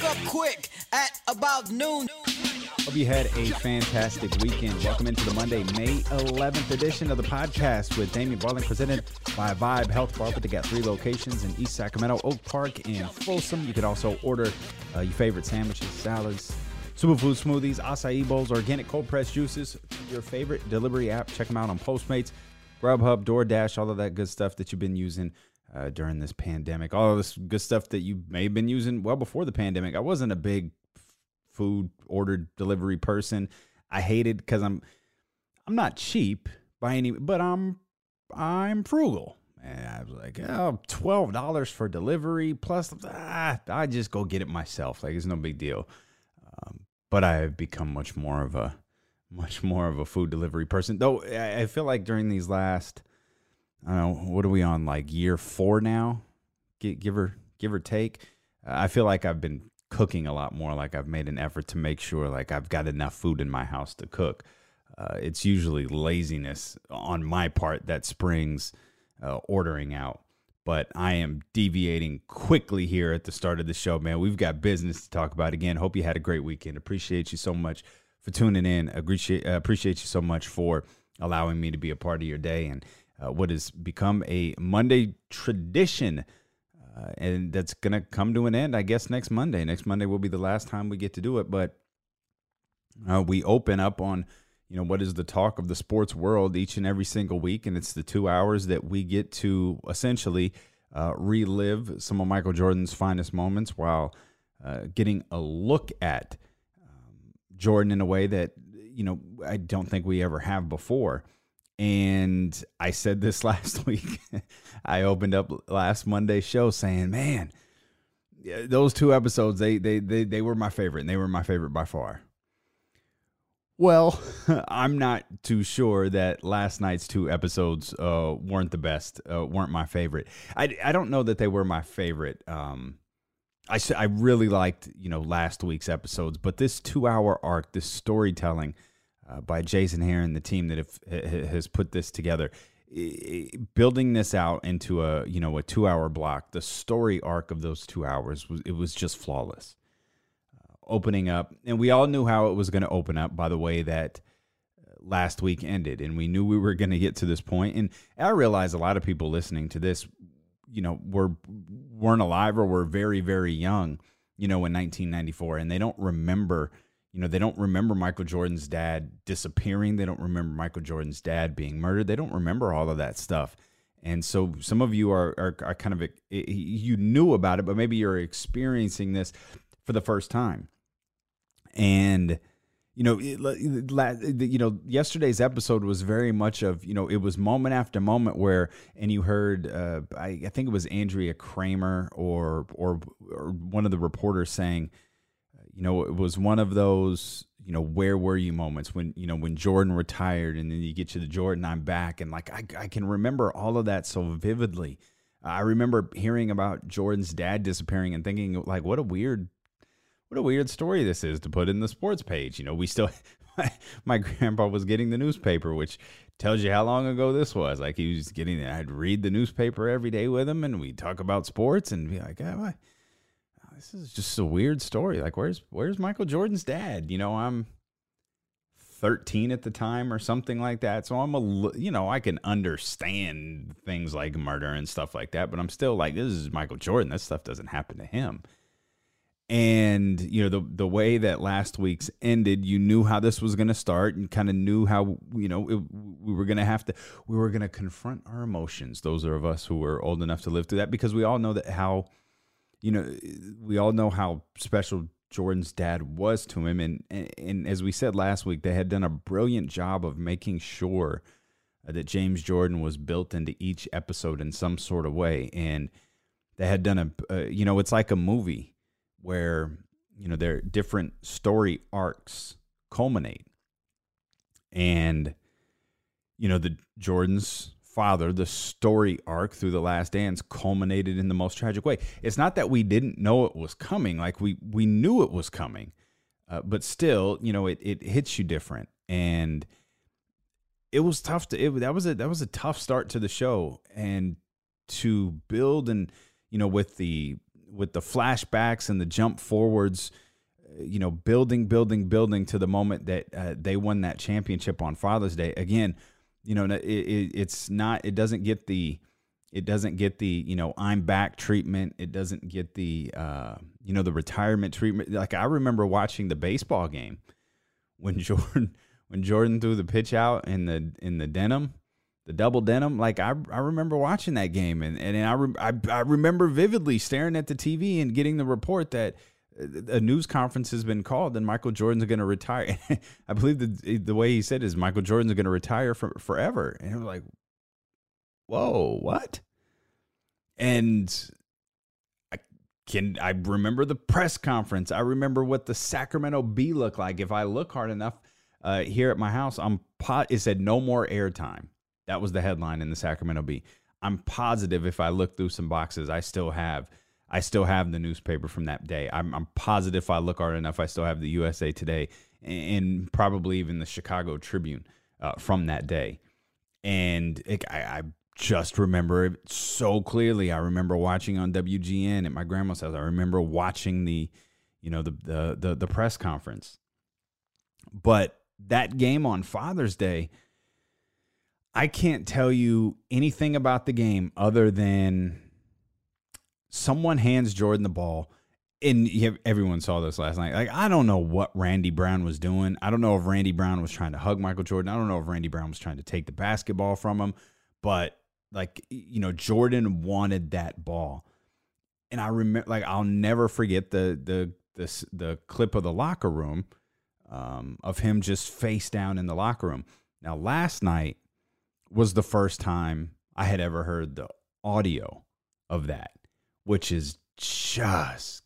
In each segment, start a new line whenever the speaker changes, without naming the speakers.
woke up quick at about noon.
Hope you had a fantastic weekend. Welcome into the Monday, May 11th edition of the podcast with Damien Barling, presented by Vibe Health Barber. They got three locations in East Sacramento, Oak Park, and Folsom. You could also order uh, your favorite sandwiches, salads, superfood smoothies, acai bowls, organic cold pressed juices, your favorite delivery app. Check them out on Postmates, Grubhub, DoorDash, all of that good stuff that you've been using uh, during this pandemic. All this good stuff that you may have been using well before the pandemic. I wasn't a big food ordered delivery person. I hated because I'm I'm not cheap by any, but I'm I'm frugal. And I was like, oh, twelve dollars for delivery plus ah, I just go get it myself. Like it's no big deal. Um, but I have become much more of a much more of a food delivery person. Though I I feel like during these last, I don't know, what are we on like year four now? Give or give or take. I feel like I've been cooking a lot more. Like I've made an effort to make sure like I've got enough food in my house to cook. Uh, it's usually laziness on my part that springs uh, ordering out. But I am deviating quickly here at the start of the show, man. We've got business to talk about again. Hope you had a great weekend. Appreciate you so much for tuning in. Appreciate appreciate you so much for allowing me to be a part of your day and uh, what has become a Monday tradition. Uh, and that's going to come to an end, I guess, next Monday. Next Monday will be the last time we get to do it. But uh, we open up on, you know, what is the talk of the sports world each and every single week. And it's the two hours that we get to essentially uh, relive some of Michael Jordan's finest moments while uh, getting a look at um, Jordan in a way that, you know, I don't think we ever have before. And I said this last week. I opened up last Monday's show saying, "Man, those two episodes they they they they were my favorite, and they were my favorite by far." Well, I'm not too sure that last night's two episodes uh, weren't the best, uh, weren't my favorite. I, I don't know that they were my favorite. Um, I, I really liked you know last week's episodes, but this two hour arc, this storytelling uh, by Jason Hehir, the team that have, has put this together, building this out into a you know a two hour block. The story arc of those two hours was it was just flawless. Uh, opening up, and we all knew how it was going to open up by the way that uh, last week ended, and we knew we were going to get to this point. And I realize a lot of people listening to this, you know, were weren't alive or were very very young, you know, in 1994, and they don't remember you know, they don't remember Michael Jordan's dad disappearing. They don't remember Michael Jordan's dad being murdered. They don't remember all of that stuff. And so some of you are, are, are kind of, you knew about it, but maybe you're experiencing this for the first time. And, you know, you know, yesterday's episode was very much of, you know, it was moment after moment where, and you heard, uh, I, I think it was Andrea Kremer or, or, or one of the reporters saying, you know, it was one of those, you know, where were you moments when, you know, when Jordan retired and then you get to the Jordan, I'm back. And like, I, I can remember all of that so vividly. I remember hearing about Jordan's dad disappearing and thinking like, what a weird, what a weird story this is to put in the sports page. You know, we still, my, my grandpa was getting the newspaper, which tells you how long ago this was. Like he was getting, I'd read the newspaper every day with him and we'd talk about sports and be like, oh, this is just a weird story. Like, where's where's Michael Jordan's dad? You know, I'm 13 at the time or something like that. So I'm a, you know, I can understand things like murder and stuff like that, but I'm still like, this is Michael Jordan. That stuff doesn't happen to him. And you know the the way that last week's ended, you knew how this was going to start, and kind of knew how you know it, we were going to have to we were going to confront our emotions. Those are of us who were old enough to live through that, because we all know that how you know, we all know how special Jordan's dad was to him, and, and and as we said last week, they had done a brilliant job of making sure that James Jordan was built into each episode in some sort of way, and they had done a, uh, you know, it's like a movie where you know their different story arcs culminate, and you know the Jordans father, the story arc through the last dance culminated in the most tragic way. It's not that we didn't know it was coming, like we we knew it was coming, uh, but still, you know, it it hits you different, and it was tough to. It, that was a that was a tough start to the show, and to build and you know with the with the flashbacks and the jump forwards, uh, you know, building, building, building to the moment that uh, they won that championship on Father's Day. Again, you know, it, it, it's not, it doesn't get the, it doesn't get the, you know, I'm back treatment. It doesn't get the, uh, you know, the retirement treatment. Like I remember watching the baseball game when Jordan, when Jordan threw the pitch out in the in the denim the double denim. Like I, I remember watching that game, and and I, re, I, I remember vividly staring at the TV and getting the report that a news conference has been called and Michael Jordan's going to retire. I believe the the way he said is Michael Jordan's going to retire for, forever, and I'm like, whoa, what? And I can I remember the press conference. I remember what the Sacramento Bee looked like. If I look hard enough. Uh, here at my house, I'm pot. It said no more airtime. That was the headline in the Sacramento Bee. I'm positive if I look through some boxes, I still have I still have the newspaper from that day. I'm, I'm positive if I look hard enough, I still have the USA Today and probably even the Chicago Tribune uh, from that day. And it, I, I just remember it so clearly. I remember watching on WGN at my grandma's house. I remember watching the, you know, the the the, the press conference. But that game on Father's Day I can't tell you anything about the game other than someone hands Jordan the ball. And everyone saw this last night. Like, I don't know what Randy Brown was doing. I don't know if Randy Brown was trying to hug Michael Jordan. I don't know if Randy Brown was trying to take the basketball from him. But, like, you know, Jordan wanted that ball. And I remember, like, I'll never forget the, the, the, the clip of the locker room um, of him just face down in the locker room. Now, last night, was the first time I had ever heard the audio of that, which is just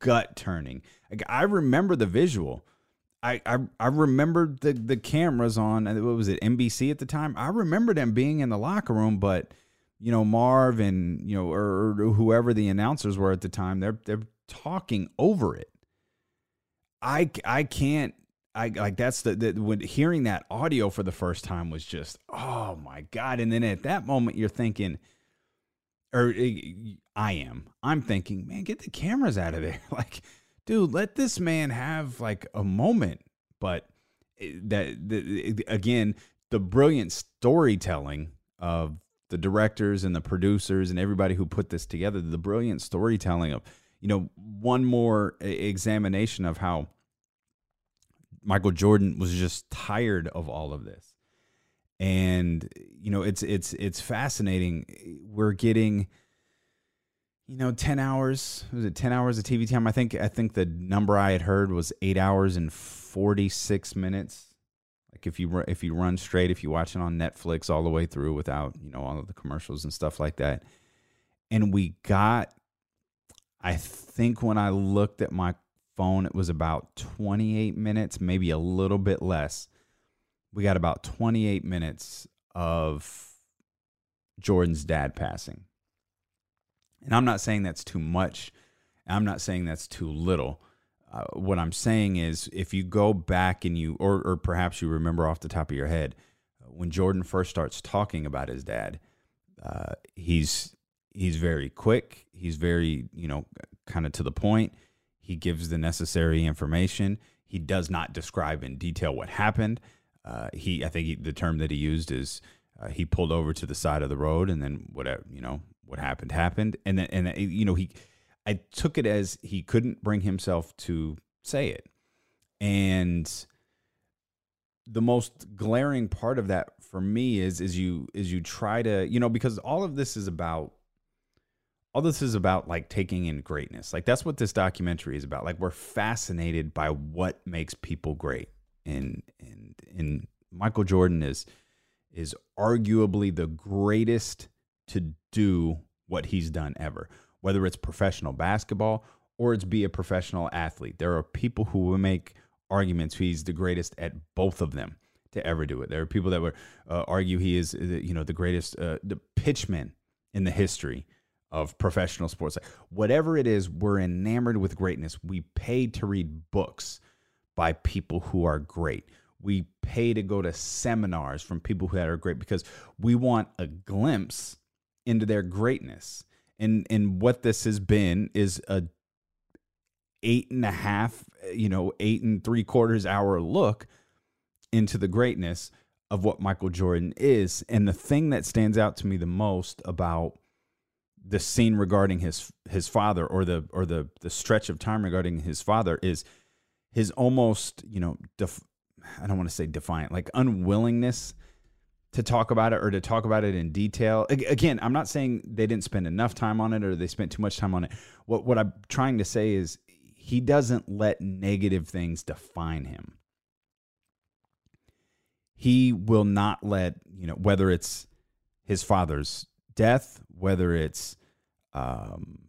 gut turning. Like, I remember the visual. I, I I remember the the cameras on what was it NBC at the time. I remember them being in the locker room, but you know Marv and you know or, or whoever the announcers were at the time, they're they're talking over it. I I can't I like that's the, the when hearing that audio for the first time was just oh my god and then at that moment you're thinking or eh, I am I'm thinking man get the cameras out of there like dude let this man have like a moment but eh, that the, again the brilliant storytelling of the directors and the producers and everybody who put this together the brilliant storytelling of you know one more examination of how Michael Jordan was just tired of all of this. And you know, it's it's it's fascinating. We're getting you know 10 hours was it 10 hours of tv time i think i think the number i had heard was 8 hours and 46 minutes like if you if you run straight if you watch it on netflix all the way through without you know all of the commercials and stuff like that and we got i think when i looked at my phone, it was about 28 minutes, maybe a little bit less. We got about 28 minutes of Jordan's dad passing. And I'm not saying that's too much. I'm not saying that's too little. Uh, what I'm saying is, if you go back and you, or, or perhaps you remember off the top of your head, uh, when Jordan first starts talking about his dad, uh, he's he's very quick. He's very, you know, kind of to the point. He gives the necessary information. He does not describe in detail what happened. Uh, he, I think he, the term that he used is uh, he pulled over to the side of the road, and then whatever you know what happened happened, and then and you know he, I took it as he couldn't bring himself to say it, and the most glaring part of that for me is is you is you try to you know because all of this is about all this is about like taking in greatness. Like that's what this documentary is about. Like we're fascinated by what makes people great. And and and Michael Jordan is is arguably the greatest to do what he's done ever. Whether it's professional basketball or it's be a professional athlete. There are people who will make arguments he's the greatest at both of them to ever do it. There are people that would uh, argue he is uh, you know the greatest uh, the pitchman in the history of professional sports. Whatever it is, we're enamored with greatness. We pay to read books by people who are great. We pay to go to seminars from people who are great because we want a glimpse into their greatness. And and what this has been is a eight and a half, you know, eight and three quarters hour look into the greatness of what Michael Jordan is. And the thing that stands out to me the most about the scene regarding his his father or the or the the stretch of time regarding his father is his almost, you know, def, I don't want to say defiant, like unwillingness to talk about it or to talk about it in detail. Again, I'm not saying they didn't spend enough time on it or they spent too much time on it. What what I'm trying to say is he doesn't let negative things define him. He will not let, you know, whether it's his father's death, whether it's um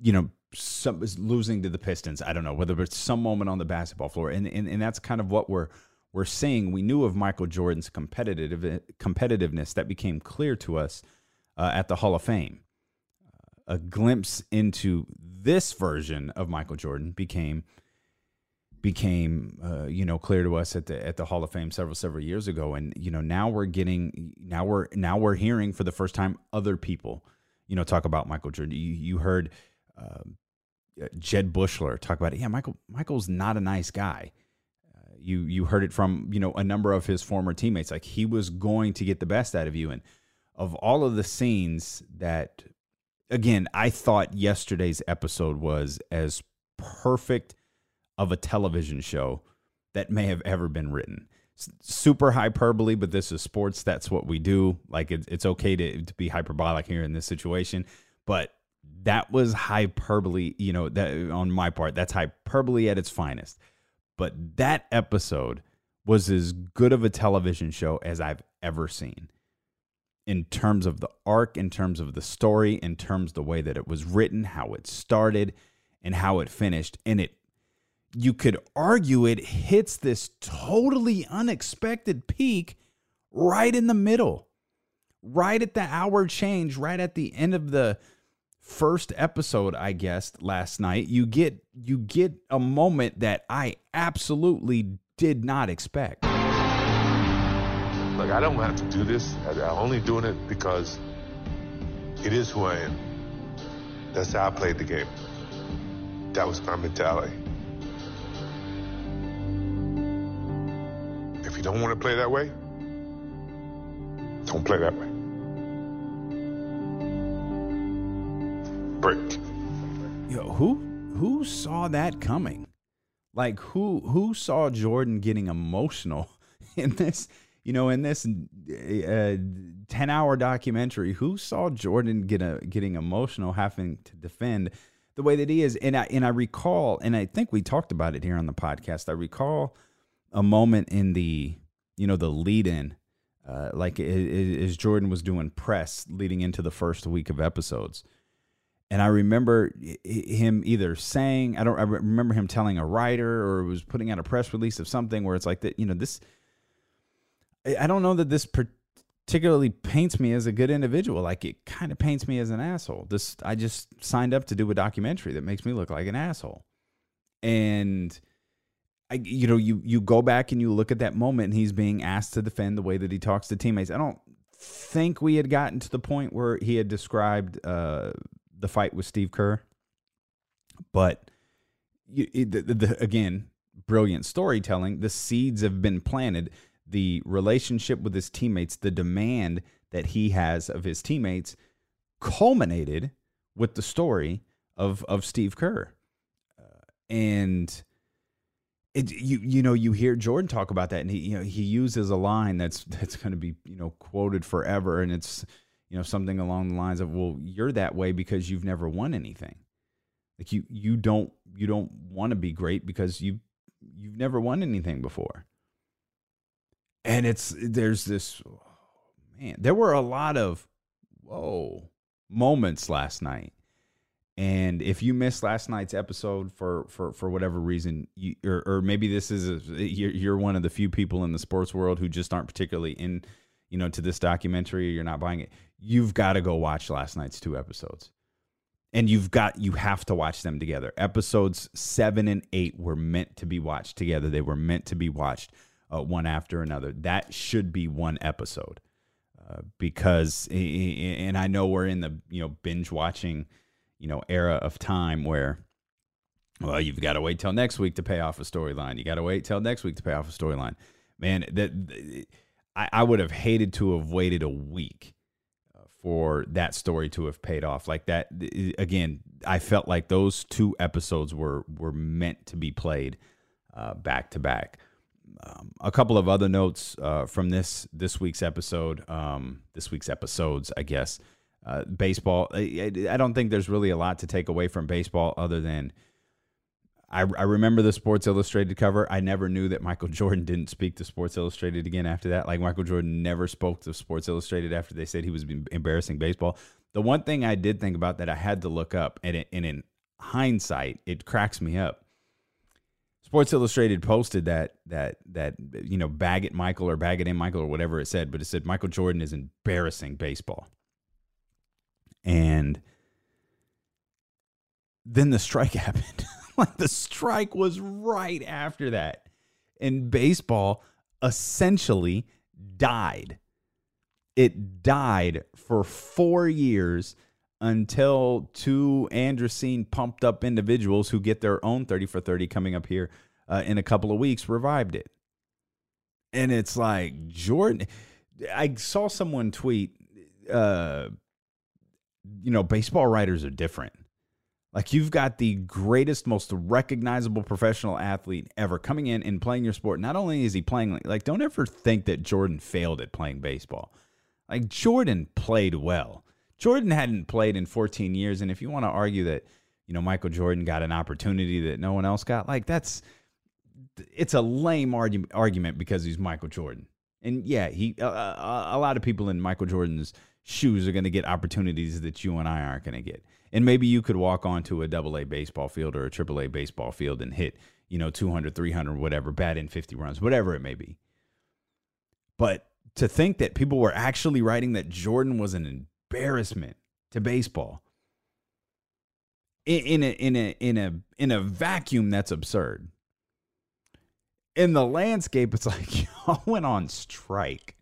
you know, some losing to the Pistons. I don't know whether it's some moment on the basketball floor, and and, and that's kind of what we're we're seeing. We knew of Michael Jordan's competitive competitiveness that became clear to us uh, at the Hall of Fame. Uh, a glimpse into this version of Michael Jordan became became uh, you know clear to us at the at the Hall of Fame several several years ago, and you know now we're getting now we're now we're hearing for the first time other people you know talk about Michael Jordan. You you heard. Uh, Jud Buechler talk about it. Yeah, Michael Michael's not a nice guy. You you heard it from you know a number of his former teammates. Like he was going to get the best out of you. And of all of the scenes that, again, I thought yesterday's episode was as perfect of a television show that may have ever been written. Super hyperbole, but this is sports. That's what we do. Like it, it's okay to, to be hyperbolic here in this situation, but that was hyperbole, you know, that on my part, that's hyperbole at its finest. But that episode was as good of a television show as I've ever seen in terms of the arc, in terms of the story, in terms of the way that it was written, how it started, and how it finished. And it, you could argue it hits this totally unexpected peak right in the middle, right at the hour change, right at the end of the first episode I guessed last night, you get you get a moment that I absolutely did not expect.
Look, I don't have to do this. I'm only doing it because it is who I am. That's how I played the game. That was my mentality. If you don't want to play that way, don't play that way.
Yo, who who saw that coming? Like who who saw Jordan getting emotional in this? You know, in this uh, ten hour documentary, who saw Jordan get a, getting emotional, having to defend the way that he is? And I and I recall, and I think we talked about it here on the podcast. I recall a moment in the you know the lead in uh, like as Jordan was doing press leading into the first week of episodes, and I remember him either saying, I don't, I remember him telling a writer or was putting out a press release of something where it's like that, you know, this, I don't know that this particularly paints me as a good individual. Like it kind of paints me as an asshole. This, I just signed up to do a documentary that makes me look like an asshole. And, I, you know, you you go back and you look at that moment, and he's being asked to defend the way that he talks to teammates. I don't think we had gotten to the point where he had described uh, the fight with Steve Kerr. But you, the, the, again, brilliant storytelling. The seeds have been planted. The relationship with his teammates, the demand that he has of his teammates, culminated with the story of of Steve Kerr, uh, and it you you know you hear Jordan talk about that, and he you know he uses a line that's that's going to be you know quoted forever, and it's you know something along the lines of well you're that way because you've never won anything. Like you you don't you don't want to be great because you you've never won anything before. And it's there's this oh, man there were a lot of whoa moments last night. And if you missed last night's episode for for for whatever reason you or, or maybe this is a, you're, you're one of the few people in the sports world who just aren't particularly in you know to this documentary or you're not buying it you've got to go watch last night's two episodes. And you've got you have to watch them together. Episodes 7 and 8 were meant to be watched together. They were meant to be watched uh, one after another. That should be one episode. Uh, because and I know we're in the you know binge watching you know era of time where well you've got to wait till next week to pay off a storyline. You got to wait till next week to pay off a storyline. Man, that I, I would have hated to have waited a week for that story to have paid off like that. Again, I felt like those two episodes were were meant to be played uh, back to back. Um, a couple of other notes uh, from this this week's episode, um, this week's episodes, I guess. Uh, baseball. I, I, don't think there's really a lot to take away from baseball other than I, I remember the Sports Illustrated cover. I never knew that Michael Jordan didn't speak to Sports Illustrated again after that. Like Michael Jordan never spoke to Sports Illustrated after they said he was embarrassing baseball. The one thing I did think about that I had to look up, and, it, and in hindsight, it cracks me up Sports Illustrated posted that that that you know bag it Michael or bag it in Michael or whatever it said, but it said Michael Jordan is embarrassing baseball. And then the strike happened. like the strike was right after that. And baseball essentially died. It died for 4 years until two Androsene pumped up individuals who get their own 30 for 30 coming up here uh, in a couple of weeks revived it. And it's like, Jordan, I saw someone tweet, uh, you know, baseball writers are different. Like you've got the greatest, most recognizable professional athlete ever coming in and playing your sport. Not only is he playing, like, don't ever think that Jordan failed at playing baseball. Like Jordan played well. Jordan hadn't played in 14 years, and if you want to argue that you know Michael Jordan got an opportunity that no one else got, like that's it's a lame argument argument because he's Michael Jordan. And yeah, he uh, a lot of people in Michael Jordan's shoes are going to get opportunities that you and I aren't going to get. And maybe you could walk onto a double A baseball field or a triple A baseball field and hit, you know, 200, 300, whatever, bat in 50 runs, whatever it may be. But to think that people were actually writing that Jordan was an embarrassment to baseball in, in a in a in a in a vacuum that's absurd. In the landscape, it's like y'all went on strike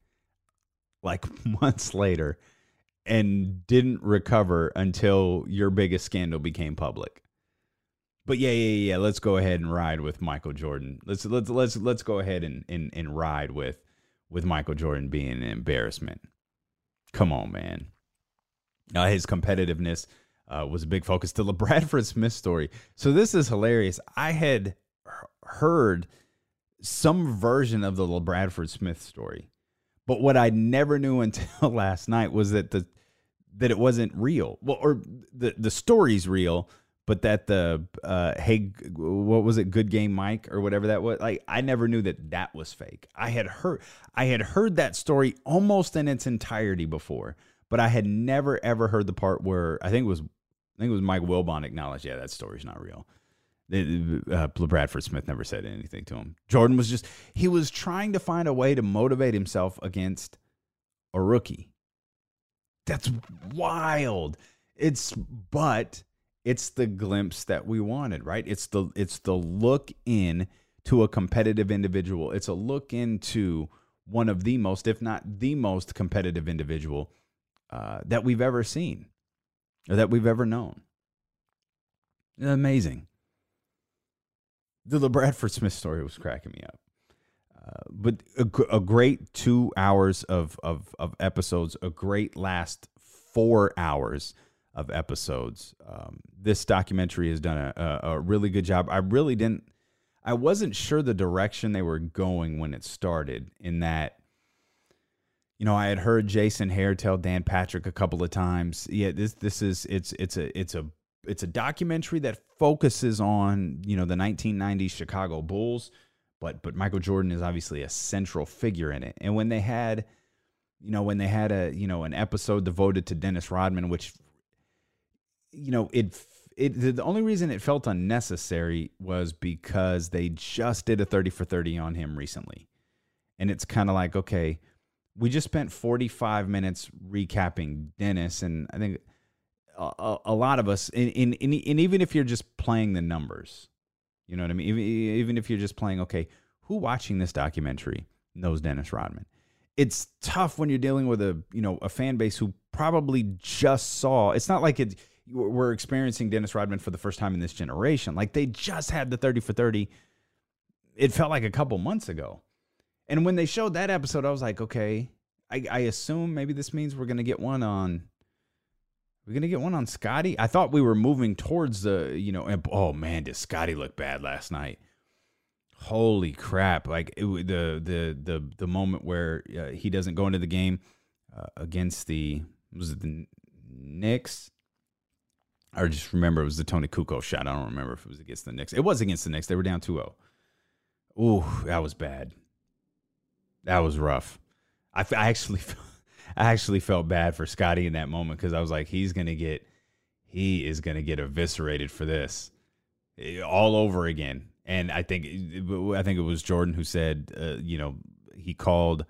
like months later and didn't recover until your biggest scandal became public. But yeah, yeah, yeah. Let's go ahead and ride with Michael Jordan. Let's let's let's let's go ahead and and, and ride with with Michael Jordan being an embarrassment. Come on, man. Uh, his competitiveness uh, was a big focus. To the Bradford Smith story. So this is hilarious. I had heard some version of the LaBradford Smith story, but what I never knew until last night was that the that it wasn't real. Well, or the the story's real, but that the uh, hey, what was it? Good game, Mike, or whatever that was. Like I never knew that that was fake. I had heard I had heard that story almost in its entirety before but I had never ever heard the part where I think it was I think it was Mike Wilbon acknowledged, yeah, that story's not real. Uh, Bradford Smith never said anything to him. Jordan was just he was trying to find a way to motivate himself against a rookie. That's wild. It's but it's the glimpse that we wanted, right? It's the it's the look in to a competitive individual. It's a look into one of the most, if not the most competitive individual uh, that we've ever seen or that we've ever known. Amazing. The, the Bradford Smith story was cracking me up. Uh, but a, a, great two hours of, of, of episodes, a great last four hours of episodes. Um, this documentary has done a, a, a, really good job. I really didn't, I wasn't sure the direction they were going when it started, in that you know, I had heard Jason Hehir tell Dan Patrick a couple of times. Yeah, this this is it's it's a it's a it's a documentary that focuses on you know the 1990s Chicago Bulls, but but Michael Jordan is obviously a central figure in it. And when they had, you know, when they had a you know an episode devoted to Dennis Rodman, which you know it it the only reason it felt unnecessary was because they just did a 30 for 30 on him recently. And it's kind of like, okay, we just spent 45 minutes recapping Dennis, and I think a, a lot of us, and, even if you're just playing the numbers, you know what I mean? Even, even if you're just playing, okay, who watching this documentary knows Dennis Rodman? it's tough when you're dealing with a you know a fan base who probably just saw. It's not like it. We're experiencing Dennis Rodman for the first time in this generation. Like they just had the thirty for thirty. It felt like a couple months ago, and when they showed that episode, I was like, okay. I, I assume maybe this means we're gonna get one on. We're gonna get one on Scottie. I thought we were moving towards the, you know, and, oh man, did Scottie look bad last night? holy crap like it, the the the the moment where uh, he doesn't go into the game uh, against the was it the Knicks I just remember it was the Toni Kukoc shot. I don't remember if it was against the Knicks. It was against the Knicks. They were down 2-0. Ooh, that was bad. That was rough. I, I actually I actually felt bad for Scottie in that moment because I was like, he's gonna get he is gonna get eviscerated for this eh, all over again and I think I think it was Jordan who said, uh, you know, he called.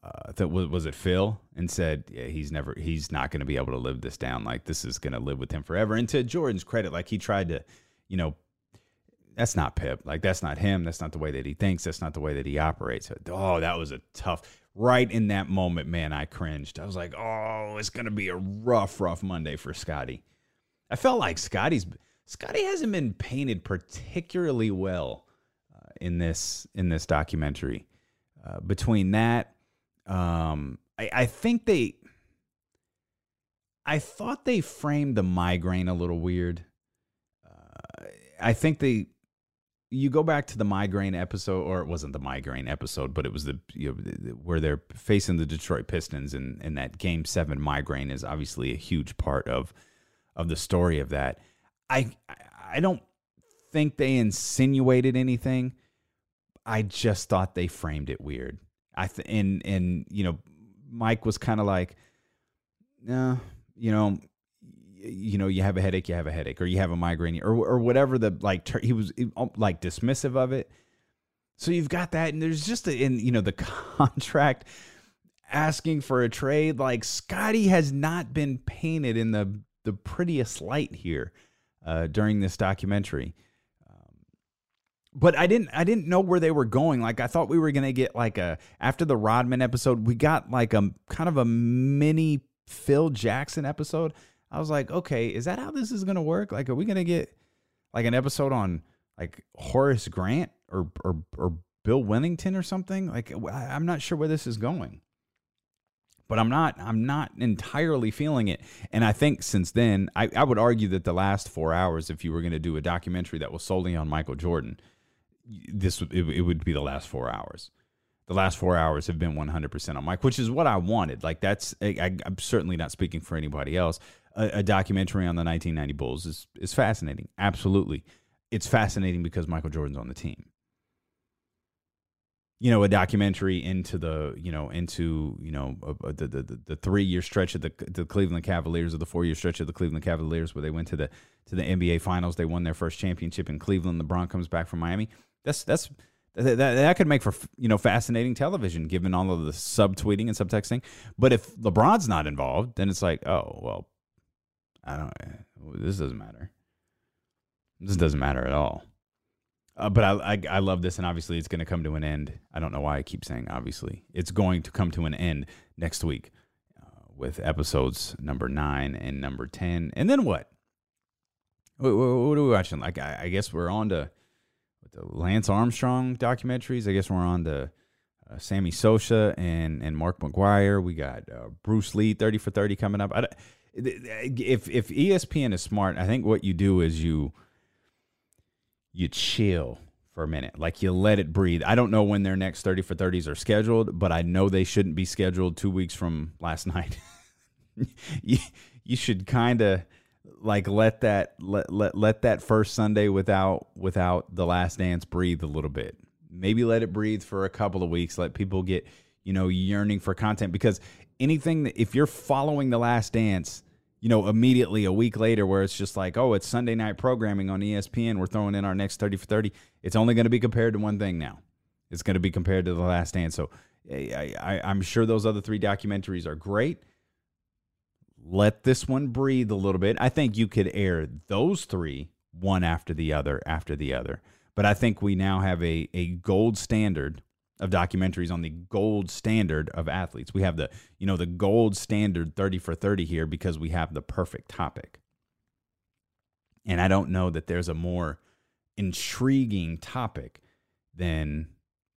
Uh, was was it Phil and said yeah, he's never he's not going to be able to live this down like this is going to live with him forever. And to Jordan's credit, like he tried to, you know, that's not Pip. Like that's not him. That's not the way that he thinks. That's not the way that he operates. Oh, that was a tough. Right in that moment, man, I cringed. I was like, oh, it's going to be a rough, rough Monday for Scottie. I felt like Scottie's Scottie hasn't been painted particularly well uh, in this in this documentary. Uh, between that, um, I, I think they, I thought they framed the migraine a little weird. Uh, I think they, you go back to the migraine episode, or it wasn't the migraine episode, but it was the, you know, where they're facing the Detroit Pistons, and and that Game Seven migraine is obviously a huge part of of the story of that. I I don't think they insinuated anything. I just thought they framed it weird. I th- and and you know, Mike was kind of like, no, you know, you know, you have a headache, you have a headache, or you have a migraine, or or whatever the like. Ter- he was um, like dismissive of it. So you've got that, and there's just in you know the contract asking for a trade. Like Scottie has not been painted in the the prettiest light here uh, during this documentary. Um, but I didn't I didn't know where they were going. Like I thought we were gonna get like a after the Rodman episode, we got like a kind of a mini Phil Jackson episode. I was like, okay, is that how this is gonna work? Like, are we gonna get like an episode on like Horace Grant or or or Bill Wennington or something? Like, I'm not sure where this is going but I'm not I'm not entirely feeling it. And I think since then, I, I would argue that the last four hours, if you were to do a documentary that was solely on Michael Jordan, this it, it would be the last four hours. The last four hours have been 100% on Mike, which is what I wanted. Like that's I, am certainly not speaking for anybody else. A, a documentary on the 1990 Bulls is is fascinating. Absolutely, it's fascinating because Michael Jordan's on the team you know a documentary into the you know into you know uh, the the, the three year stretch of the the Cleveland Cavaliers or the four year stretch of the Cleveland Cavaliers where they went to the to the NBA Finals. They won their first championship in Cleveland. LeBron comes back from Miami. That's that's that, that, that could make for you know fascinating television given all of the subtweeting and subtexting. But if LeBron's not involved, then it's like oh well, I don't. This doesn't matter. This doesn't matter at all. Uh, but I, I, I love this, and obviously it's going to come to an end. I don't know why I keep saying obviously. It's going to come to an end next week uh, with episodes number nine and number ten, and then what? What, what, what are we watching? Like I, I, guess we're on to the Lance Armstrong documentaries. I guess we're on to uh, Sammy Sosa and and Mark McGwire. We got uh, Bruce Lee thirty for thirty coming up. I, if if ESPN is smart, I think what you do is you you chill for a minute. Like you let it breathe. I don't know when their next 30 for 30s are scheduled, but I know they shouldn't be scheduled two weeks from last night. you, you should kind of like let that let, let let that first Sunday without without the last dance breathe a little bit. Maybe let it breathe for a couple of weeks. Let people get, you know, yearning for content because anything that if you're following the last dance you know, immediately a week later, where it's just like, oh, it's Sunday night programming on ESPN. We're throwing in our next 30 for 30. It's only going to be compared to one thing now. It's going to be compared to The Last Dance. So eh, I, I, I'm sure those other three documentaries are great. Let this one breathe a little bit. I think you could air those three one after the other, after the other. But I think we now have a, a gold standard of documentaries on the gold standard of athletes. We have the, you know, the gold standard 30 for 30 here because we have the perfect topic. And I don't know that there's a more intriguing topic than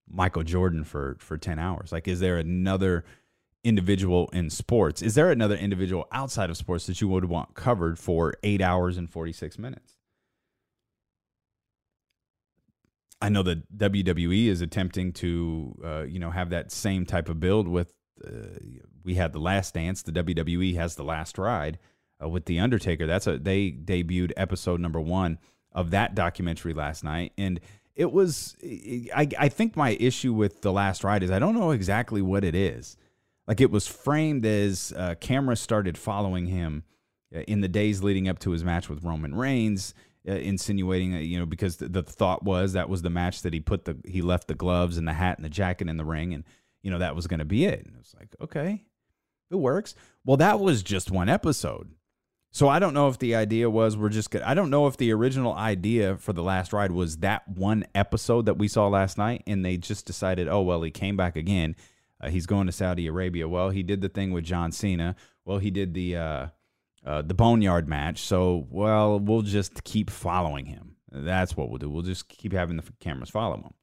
Michael Jordan for for 10 hours. Like is there another individual in sports? Is there another individual outside of sports that you would want covered for 8 hours and 46 minutes? I know that WWE is attempting to, uh, you know, have that same type of build with. Uh, we had the Last Dance. The WWE has the Last Ride uh, with the Undertaker. That's a they debuted episode number one of that documentary last night, and it was. I I think my issue with the Last Ride is I don't know exactly what it is. Like it was framed as uh, cameras started following him uh, in the days leading up to his match with Roman Reigns uh, insinuating, you know, because the, the, thought was that was the match that he put the he left the gloves and the hat and the jacket in the ring, and you know that was going to be it. And it was like, okay, it works. Well, that was just one episode. So I don't know if the idea was we're just I don't know if the original idea for the last ride was that one episode that we saw last night, and they just decided, oh well, he came back again. Uh, he's going to Saudi Arabia. Well, he did the thing with John Cena. Well, he did the uh, uh, the Boneyard match. So, well, we'll just keep following him. That's what we'll do. We'll just keep having the cameras follow him.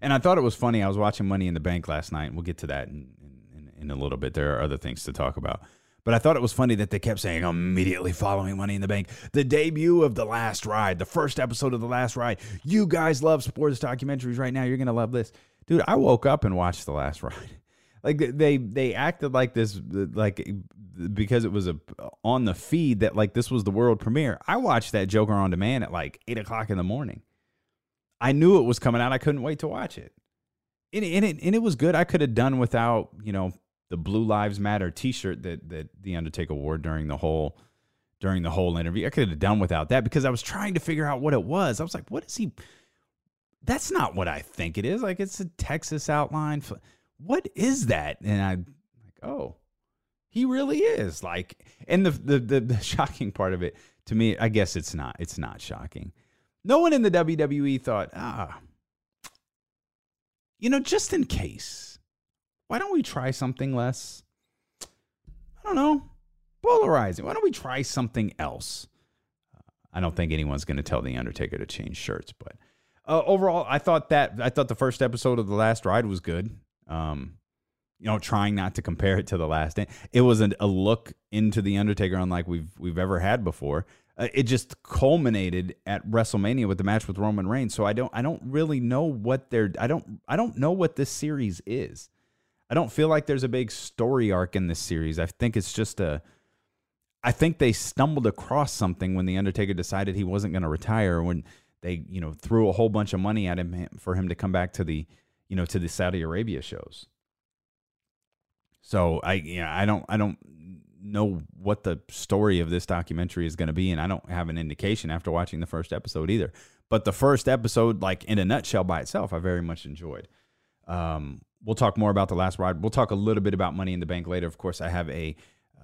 And I thought it was funny. I was watching Money in the Bank last night, and we'll get to that in, in, in a little bit. There are other things to talk about. But I thought it was funny that they kept saying, immediately following Money in the Bank, the debut of The Last Ride, the first episode of The Last Ride. You guys love sports documentaries right now. You're going to love this. Dude, I woke up and watched The Last Ride. Like they they acted like this like because it was a on the feed that like this was the world premiere. I watched that Joker on demand at like eight o'clock in the morning. I knew it was coming out. I couldn't wait to watch it. And, and it and it was good. I could have done without you know the Blue Lives Matter T-shirt that that the Undertaker wore during the whole during the whole interview. I could have done without that because I was trying to figure out what it was. I was like, what is he? That's not what I think it is. Like it's a Texas outline. What is that? And I'm like, oh, he really is like, and the, the the the shocking part of it to me, I guess it's not. It's not shocking. No one in the WWE thought, ah, you know, just in case, why don't we try something less? I don't know, polarizing. Why don't we try something else? Uh, I don't think anyone's going to tell the Undertaker to change shirts, but uh, overall, I thought that I thought the first episode of the Last Ride was good. Um, you know, trying not to compare it to the last day. It was a, a look into the Undertaker unlike we've we've ever had before. Uh, it just culminated at WrestleMania with the match with Roman Reigns. So I don't I don't really know what they're I don't I don't know what this series is. I don't feel like there's a big story arc in this series. I think it's just a I think they stumbled across something when the Undertaker decided he wasn't going to retire when they, you know, threw a whole bunch of money at him for him to come back to the, you know, to the Saudi Arabia shows. So I yeah, I don't I don't know what the story of this documentary is going to be and I don't have an indication after watching the first episode either. But the first episode like in a nutshell by itself I very much enjoyed. Um, we'll talk more about the last ride. We'll talk a little bit about Money in the Bank later. Of course, I have a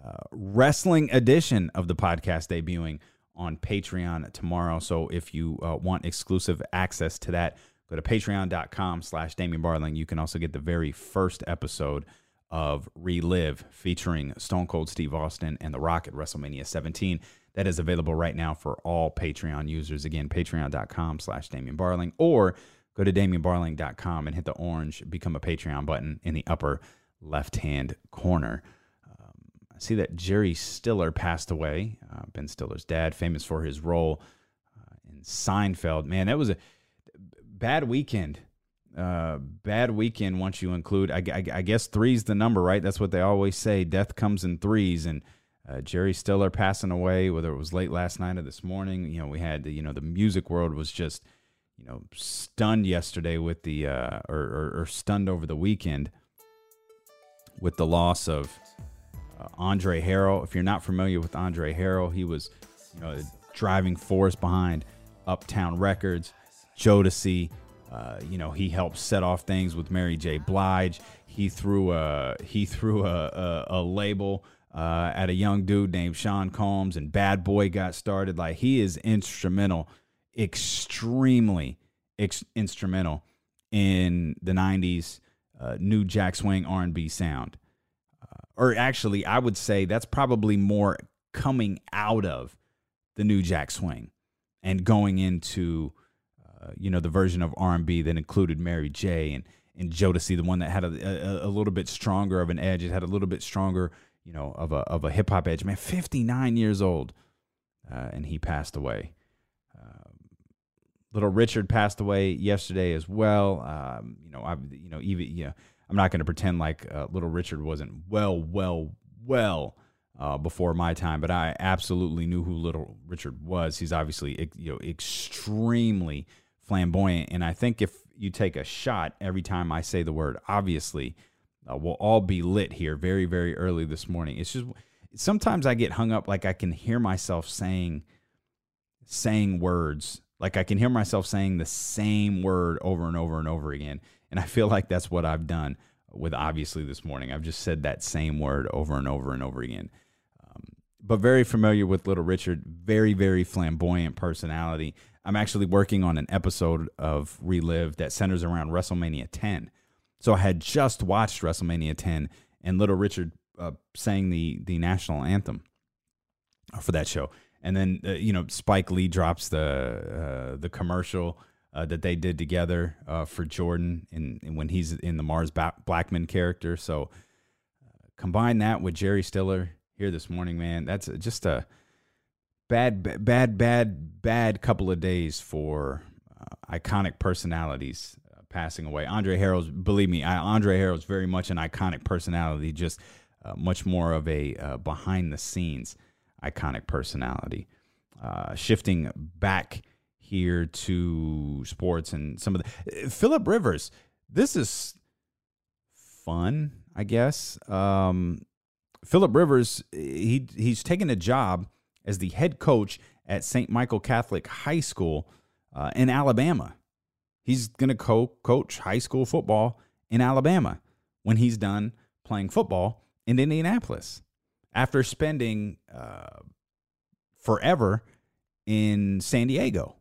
uh, wrestling edition of the podcast debuting on Patreon tomorrow. So if you uh, want exclusive access to that, go to patreon.com slash Damien Barling. You can also get the very first episode of Relive featuring Stone Cold Steve Austin and The Rock at WrestleMania 17. That is available right now for all Patreon users. Again, patreon.com slash Damien Barling or go to DamienBarling.com and hit the orange Become a Patreon button in the upper left hand corner. Um, I see that Jerry Stiller passed away, uh, Ben Stiller's dad, famous for his role uh, in Seinfeld. Man, that was a bad weekend uh, bad weekend once you include, I, I, I, guess three's the number, right? That's what they always say. Death comes in threes. And uh, Jerry Stiller passing away, whether it was late last night or this morning, you know, we had, you know, the music world was just, you know, stunned yesterday with the, uh, or, or, or stunned over the weekend with the loss of uh, Andre Harrell. If you're not familiar with Andre Harrell, he was, you know, driving force behind Uptown Records, Jodeci, uh, you know, he helped set off things with Mary J. Blige. He threw a he threw a, a, a label uh, at a young dude named Sean Combs, and Bad Boy got started. Like he is instrumental, extremely ex- instrumental in the 90s uh, new jack swing r&b sound uh, or actually i would say that's probably more coming out of the new jack swing and going into you know the version of r&b that included mary j and, and jodeci the one that had a, a, a little bit stronger of an edge it had a little bit stronger you know of a, of a hip-hop edge man 59 years old uh, and he passed away Little Richard passed away yesterday as well. Um, you know, I, you know, even yeah, I'm not going to pretend like uh, Little Richard wasn't well, well, well uh, before my time, but I absolutely knew who Little Richard was. He's obviously you know extremely flamboyant, and I think if you take a shot every time I say the word, obviously, uh, we'll all be lit here very, very early this morning. It's just sometimes I get hung up, like I can hear myself saying saying words like I can hear myself saying the same word over and over and over again. And I feel like that's what I've done with obviously this morning. I've just said that same word over and over and over again. Um, but very familiar with Little Richard, very, very flamboyant personality. I'm actually working on an episode of Relive that centers around WrestleMania 10. So I had just watched WrestleMania 10 and Little Richard uh, sang the the national anthem for that show and then uh, you know Spike Lee drops the uh, the commercial uh, that they did together uh, for Jordan in, when he's in the Mars ba- Blackmon character. So uh, combine that with Jerry Stiller here this morning, man. That's just a bad, bad, bad, bad couple of days for uh, iconic personalities passing away. Andre Harrell's, believe me, I, Andre Harrell's very much an iconic personality, just much more of a behind the scenes iconic personality. Uh, shifting back here to sports and some of the Philip Rivers. This is fun, I guess. Um, Philip Rivers, he he's taken a job as the head coach at St. Michael Catholic High School uh, in Alabama. He's going to co- coach high school football in Alabama when he's done playing football in Indianapolis after spending uh, forever in San Diego.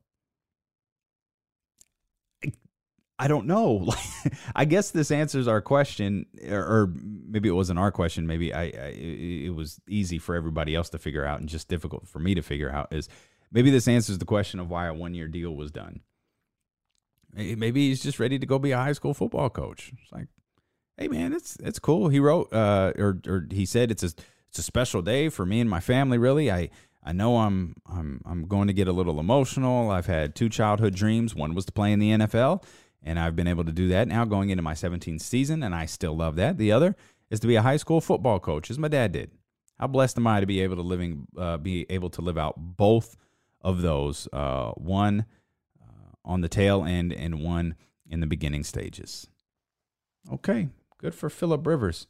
I don't know. I guess this answers our question, or, maybe it wasn't our question. Maybe I, I, it was easy for everybody else to figure out, and just difficult for me to figure out. Is maybe this answers the question of why a one year deal was done. Maybe he's just ready to go be a high school football coach. It's like, hey man, it's it's cool. He wrote, uh, or or he said it's a it's a special day for me and my family. Really, I I know I'm I'm I'm going to get a little emotional. I've had two childhood dreams. One was to play in the NFL, and I've been able to do that now going into my 17th season, and I still love that. The other is to be a high school football coach, as my dad did. How blessed am I to be able to living uh, be able to live out both of those, uh, one uh, on the tail end and one in the beginning stages. Okay, good for Philip Rivers.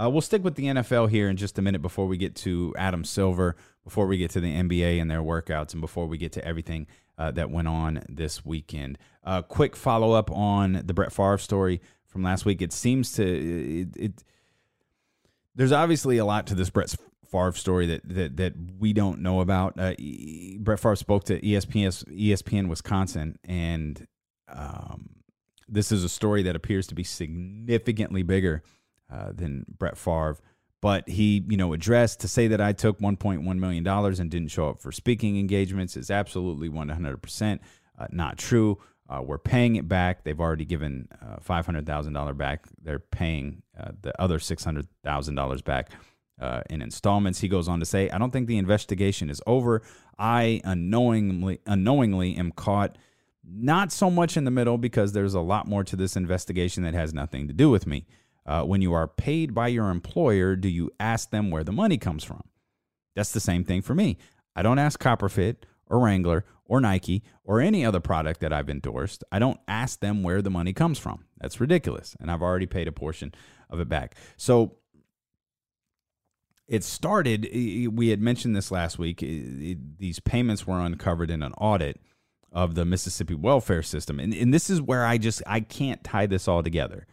Uh, we'll stick with the NFL here in just a minute before we get to Adam Silver, before we get to the NBA and their workouts, and before we get to everything uh, that went on this weekend. Uh, quick follow up on the Brett Favre story from last week. It seems to it, it there's obviously a lot to this Brett Favre story that that that we don't know about. Uh, Brett Favre spoke to ESPN ESPN Wisconsin, and um, this is a story that appears to be significantly bigger uh, than Brett Favre. But he, you know, addressed to say that I took 1.1 million dollars and didn't show up for speaking engagements is absolutely 100 uh, percent not true. Uh, we're paying it back. They've already given uh, $500,000 back. They're paying uh, the other $600,000 back uh, in installments. He goes on to say, I don't think the investigation is over. I unknowingly, unknowingly am caught not so much in the middle because there's a lot more to this investigation that has nothing to do with me. Uh, when you are paid by your employer, do you ask them where the money comes from? That's the same thing for me. I don't ask Copper Fit or Wrangler or Nike or any other product that I've endorsed. I don't ask them where the money comes from. That's ridiculous. And I've already paid a portion of it back. So it started, we had mentioned this last week. these payments were uncovered in an audit of the Mississippi welfare system. And, and this is where I just, I can't tie this all together.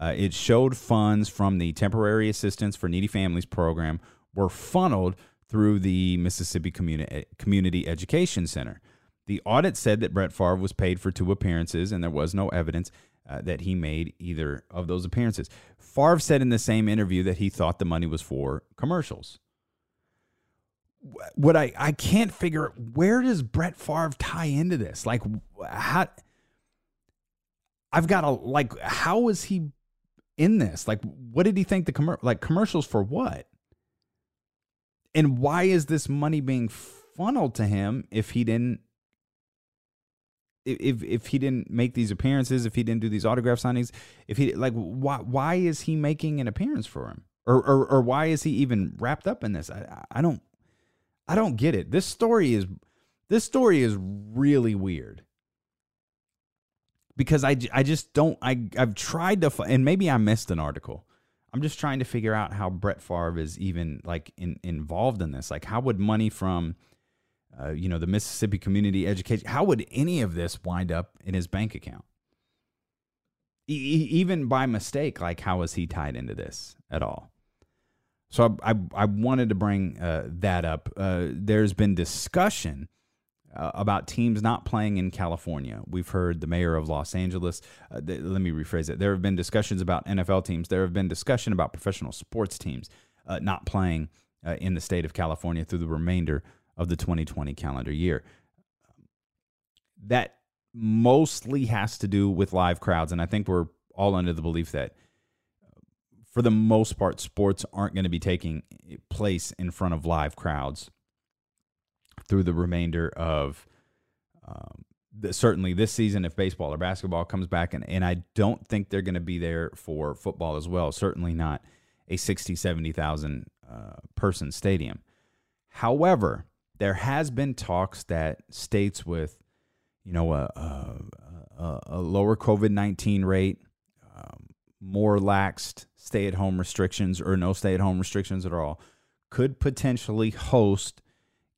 Uh, it showed funds from the Temporary Assistance for Needy Families program were funneled through the Mississippi Communi- Community Education Center. The audit said that Brett Favre was paid for two appearances and there was no evidence uh, that he made either of those appearances. Favre said in the same interview that he thought the money was for commercials. What I, I can't figure where does Brett Favre tie into this? Like how I've got a like how is he in this? Like what did he think the commer- like commercials for what? And why is this money being funneled to him if he didn't if if he didn't make these appearances, if he didn't do these autograph signings, if he like why why is he making an appearance for him? Or or, or why is he even wrapped up in this? I I don't I don't get it. This story is this story is really weird. Because I, I just don't I I've tried to and maybe I missed an article. I'm just trying to figure out how Brett Favre is even like in, involved in this. Like how would money from uh, you know, the Mississippi Community Education. How would any of this wind up in his bank account? E- even by mistake, like how is he tied into this at all? So I, I, I wanted to bring uh, that up. Uh, there's been discussion uh, about teams not playing in California. We've heard the mayor of Los Angeles. Uh, th- let me rephrase it. There have been discussions about NFL teams. There have been discussion about professional sports teams uh, not playing in the state of California through the remainder of the 2020 calendar year. That mostly has to do with live crowds. And I think we're all under the belief that for the most part, sports aren't going to be taking place in front of live crowds through the remainder of um, the, certainly this season if baseball or basketball comes back. And, and I don't think they're going to be there for football as well. Certainly not a 60, 70,000 uh, person stadium. However, there has been talks that states with, you know, a, a, a lower COVID nineteen rate, um, more laxed stay at home restrictions or no stay at home restrictions at all, could potentially host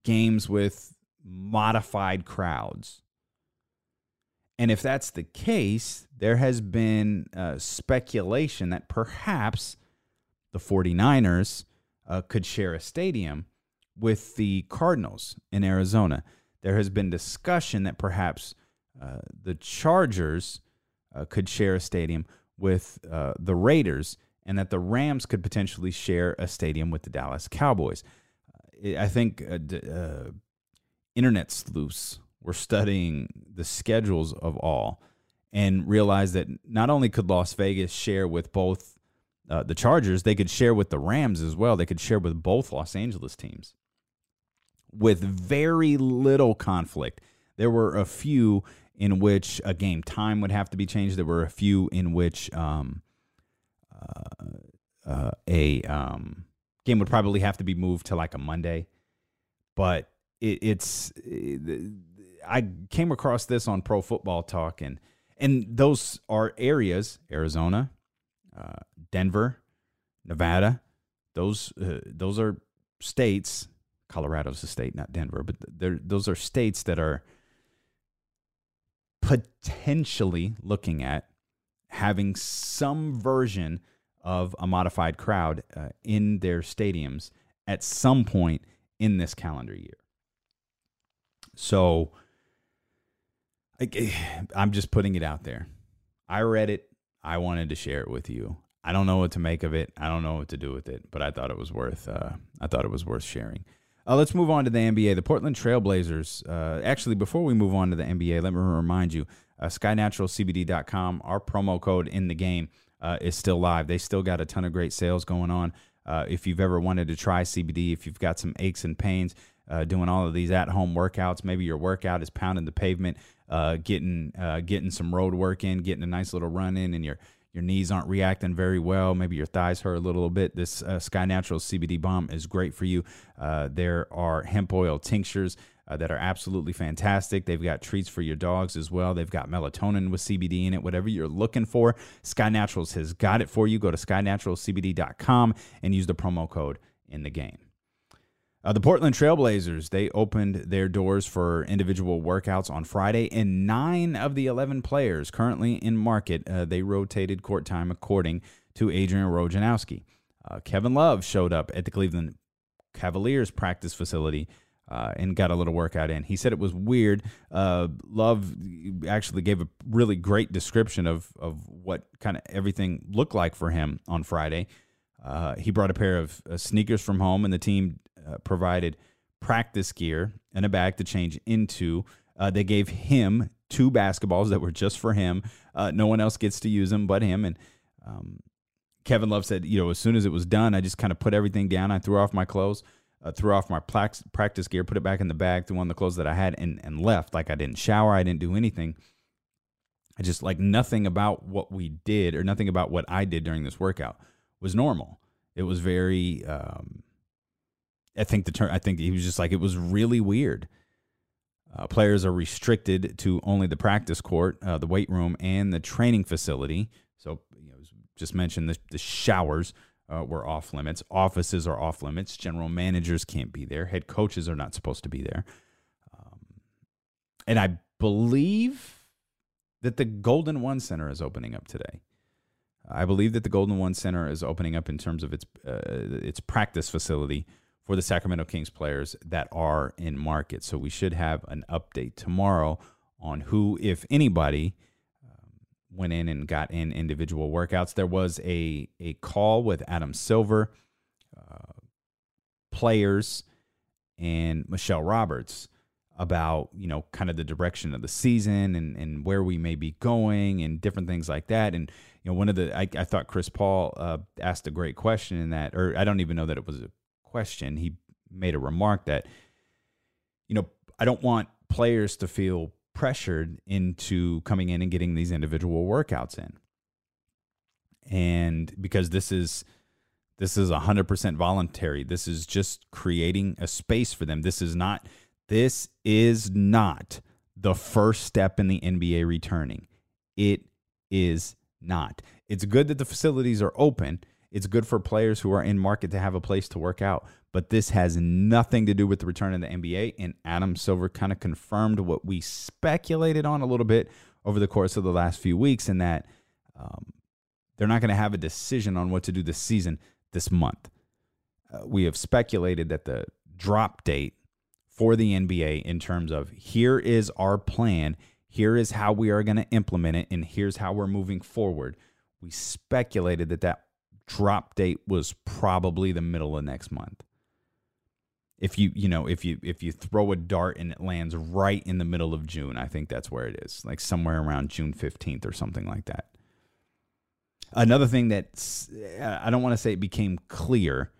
games with modified crowds. And if that's the case, there has been uh, speculation that perhaps the 49ers uh, could share a stadium with the Cardinals in Arizona. There has been discussion that perhaps uh, the Chargers uh, could share a stadium with uh, the Raiders and that the Rams could potentially share a stadium with the Dallas Cowboys. I think uh, uh, internet sleuths were studying the schedules of all and realized that not only could Las Vegas share with both uh, the Chargers, they could share with the Rams as well. They could share with both Los Angeles teams with very little conflict. There were a few in which a game time would have to be changed. There were a few in which um, uh, uh, a um, game would probably have to be moved to like a Monday. But it, it's it, I came across this on Pro Football Talk, and and those are areas: Arizona, uh, Denver, Nevada. Those uh, those are states Colorado's a state, not Denver, but those are states that are potentially looking at having some version of a modified crowd uh, in their stadiums at some point in this calendar year. So I, I'm just putting it out there. I read it. I wanted to share it with you. I don't know what to make of it. I don't know what to do with it, but I thought it was worth. Uh, I thought it was worth sharing. Uh, let's move on to the NBA. The Portland Trailblazers. Uh, actually, before we move on to the NBA, let me remind you uh, SkyNaturalCBD.com, our promo code in the game uh, is still live. They still got a ton of great sales going on. Uh, if you've ever wanted to try CBD, if you've got some aches and pains, uh, doing all of these at-home workouts, maybe your workout is pounding the pavement, uh, getting uh, getting some road work in, getting a nice little run in, and you're your knees aren't reacting very well, maybe your thighs hurt a little bit, this uh, Sky Natural CBD balm is great for you. There are hemp oil tinctures. Uh, that are absolutely fantastic. They've got treats for your dogs as well. They've got melatonin with CBD in it. Whatever you're looking for, Sky Naturals has got it for you. Go to skynaturalcbd.com and use the promo code in the game. Uh, the Portland Trailblazers, they opened their doors for individual workouts on Friday, and nine of the 11 players currently in market, uh, they rotated court time according to Adrian Wojnarowski. Uh, Kevin Love showed up at the Cleveland Cavaliers practice facility uh, and got a little workout in. He said it was weird. Uh, Love actually gave a really great description of of what kind of everything looked like for him on Friday. Uh, he brought a pair of uh, sneakers from home, and the team uh, provided practice gear and a bag to change into. Uh, they gave him two basketballs that were just for him. no one else gets to use them but him. And um, Kevin Love said, you know, as soon as it was done, I just kind of put everything down. I threw off my clothes uh, threw off my practice gear, put it back in the bag, threw on the clothes that I had, and, and left. Like I didn't shower, I didn't do anything. I just like nothing about what we did or nothing about what I did during this workout was normal. It was very, um, I think the term, I think he was just like, it was really weird. Uh, players are restricted to only the practice court, uh, the weight room, and the training facility. So, you know, just mentioned the, the showers uh, were off limits. Offices are off limits. General managers can't be there. Head coaches are not supposed to be there. Um, and I believe that the Golden One Center is opening up today. I believe that the Golden One Center is opening up in terms of its uh, its practice facility for the Sacramento Kings players that are in market. So we should have an update tomorrow on who, if anybody, went in and got in individual workouts. There was a a call with Adam Silver, uh, players, and Michelle Roberts about you know kind of the direction of the season and and where we may be going and different things like that. And you know one of the I, I thought Chris Paul uh, asked a great question in that, or I don't even know that it was a question. He made a remark that you know I don't want players to feel pressured into coming in and getting these individual workouts in. And because this is this is 100% voluntary. This is just creating a space for them. This is not this is not the first step in the NBA returning. It is not. It's good that the facilities are open. It's good for players who are in market to have a place to work out, but this has nothing to do with the return of the NBA. And Adam Silver kind of confirmed what we speculated on a little bit over the course of the last few weeks, in that um, they're not going to have a decision on what to do this season this month. Uh, we have speculated that the drop date for the NBA in terms of here is our plan, here is how we are going to implement it, and here's how we're moving forward. We speculated that that drop date was probably the middle of next month if you you know if you if you throw a dart and it lands right in the middle of June, I think that's where it is, like somewhere around June 15th or something like that. Another thing that I don't want to say it became clear,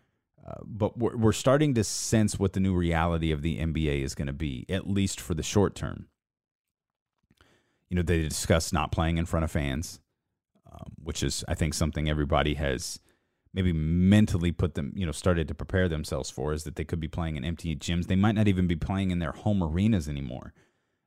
uh, but we're, we're starting to sense what the new reality of the NBA is going to be, at least for the short term. You know, they discussed not playing in front of fans, um, which is, I think, something everybody has maybe mentally put them, you know, started to prepare themselves for is that they could be playing in empty gyms. They might not even be playing in their home arenas anymore.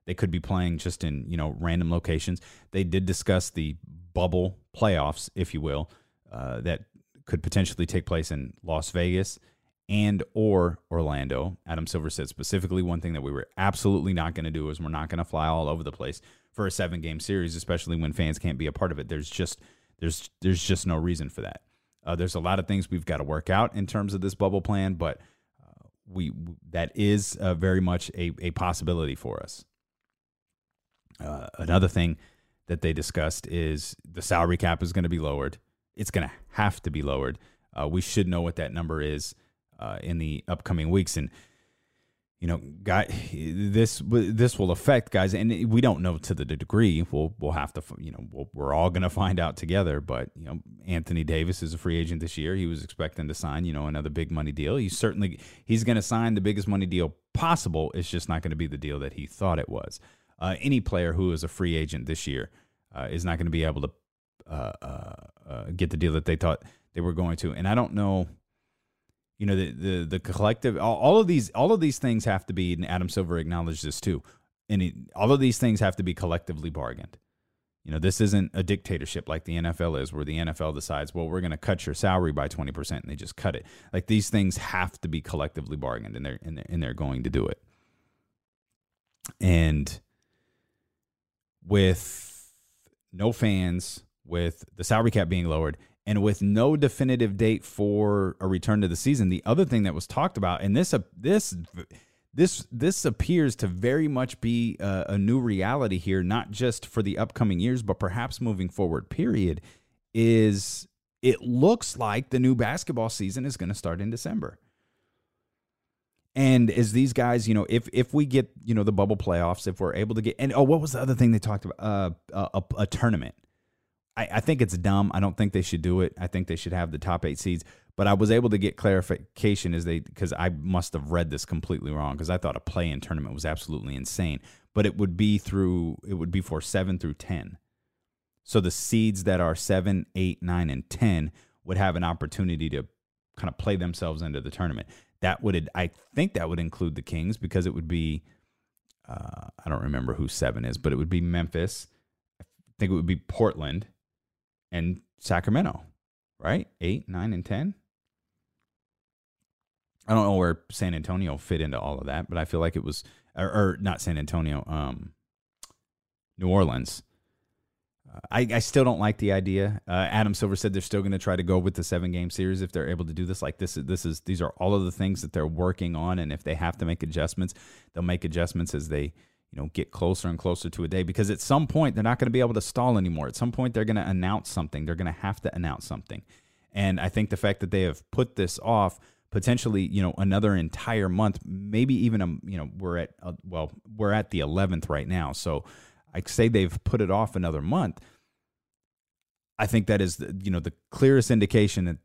They could be playing just in, you know, random locations. They did discuss the bubble playoffs, if you will, uh, that could potentially take place in Las Vegas and or Orlando. Adam Silver said specifically one thing that we were absolutely not going to do is we're not going to fly all over the place for a seven game series, especially when fans can't be a part of it. There's just there's there's just no reason for that. Uh, there's a lot of things we've got to work out in terms of this bubble plan, but uh, we that is uh, very much a, a possibility for us. Uh, another thing that they discussed is the salary cap is going to be lowered. It's going to have to be lowered. Uh, we should know what that number is uh, in the upcoming weeks, and you know, guy, this this will affect guys, and we don't know to the degree. We'll we'll have to, you know, we we are all going to find out together. But you know, Anthony Davis is a free agent this year. He was expecting to sign, you know, another big money deal. He's certainly he's going to sign the biggest money deal possible. It's just not going to be the deal that he thought it was. Uh, any player who is a free agent this year uh, is not going to be able to uh, uh, uh, get the deal that they thought they were going to. And I don't know you know the the, the collective all, all, of these all of these things have to be and adam silver acknowledged this too and it, all of these things have to be collectively bargained. You know this isn't a dictatorship like the nfl is where the nfl decides well we're going to cut your salary by 20% and they just cut it. Like these things have to be collectively bargained and they're and they're, and they're going to do it. And with no fans with the salary cap being lowered and with no definitive date for a return to the season, the other thing that was talked about, and this uh, this this this appears to very much be a, a new reality here, not just for the upcoming years, but perhaps moving forward. Period. Is it looks like the new basketball season is going to start in December. And as these guys, you know, if if we get you know the bubble playoffs, if we're able to get and oh, what was the other thing they talked about? Uh, a, a tournament. I, I think it's dumb. I don't think they should do it. I think they should have the top eight seeds. But I was able to get clarification as they because I must have read this completely wrong because I thought a play-in tournament was absolutely insane. But it would be through it would be for seven through ten. So the seeds that are seven, eight, nine, and ten would have an opportunity to kind of play themselves into the tournament that would I think that would include the Kings because it would be uh, I don't remember who seven is, but it would be Memphis. I think it would be Portland and Sacramento, right? Eight, nine, and ten. I don't know where San Antonio fit into all of that, but I feel like it was or, or not San Antonio, um, New Orleans. I, I still don't like the idea. Uh, Adam Silver said they're still going to try to go with the seven game series if they're able to do this. Like this, this is these are all of the things that they're working on, and if they have to make adjustments, they'll make adjustments as they you know get closer and closer to a day. Because at some point they're not going to be able to stall anymore. At some point they're going to announce something. They're going to have to announce something, and I think the fact that they have put this off potentially you know another entire month, maybe even a you know we're at uh, well we're at the 11th right now, so I say they've put it off another month. I think that is the, you know the clearest indication that